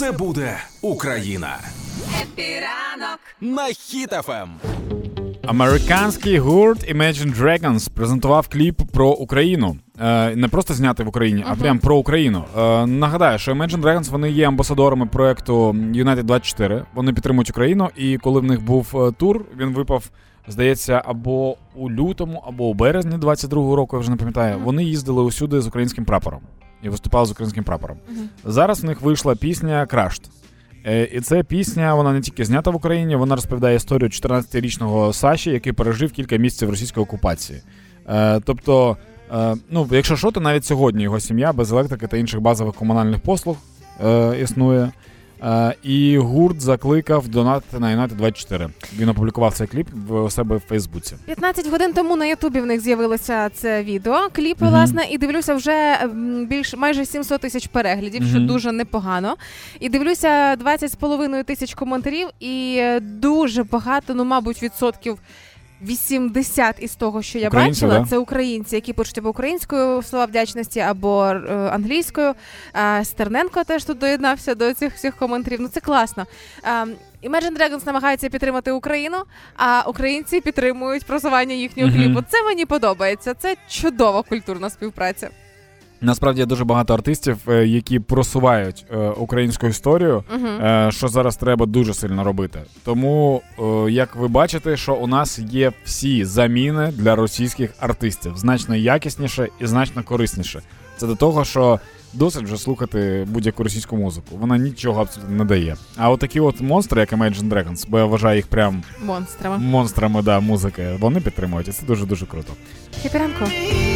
Це буде Україна Happy ранок на Хіт-ФМ. Американський гурт Imagine Dragons презентував кліп про Україну. Е, не просто зняти в Україні, а прям про Україну. Е, нагадаю, що Imagine Dragons вони є амбасадорами проекту United 24. Вони підтримують Україну. І коли в них був е, тур, він випав, здається, або у лютому, або у березні 22-го року. Я вже не пам'ятаю. Вони їздили усюди з українським прапором і виступали з українським прапором. Зараз в них вийшла пісня Crashed. Е, І ця пісня, вона не тільки знята в Україні, вона розповідає історію 14-річного Саші, який пережив кілька місяців російської окупації. Е, тобто, е, ну, якщо що, то навіть сьогодні його сім'я без електрики та інших базових комунальних послуг існує. Е, і гурт закликав донатити на United 24. Він опублікував цей кліп в себе в Фейсбуці. 15 годин тому на Ютубі в них з'явилося це відео, кліп, Мгм. власне, і дивлюся вже більш майже 700 тисяч переглядів, що дуже непогано. І дивлюся 20 з половиною тисяч коментарів, і е, дуже багато, ну, мабуть, відсотків. 80 із того, що я Українці, бачила, да? це українці, які пишуть або українською слова вдячності, або е, англійською. Стерненко теж тут доєднався до цих всіх коментарів. Ну це класно. Imagine Dragons намагається підтримати Україну, а українці підтримують просування їхнього кліпу. Це мені подобається. Це чудова культурна співпраця. Насправді є дуже багато артистів, е, які просувають е, українську історію. Е, що зараз треба дуже сильно робити. Тому, як ви бачите, що у нас є всі заміни для російських артистів значно якісніше і значно корисніше. Це до того, що досить вже слухати будь-яку російську музику. Вона нічого абсолютно не дає. А от такі от монстри, як Imagine Dragons, бо я вважаю їх прям Монстрами. монстрами да, музики, вони підтримують. І це дуже дуже круто. Хіпіренко. Мій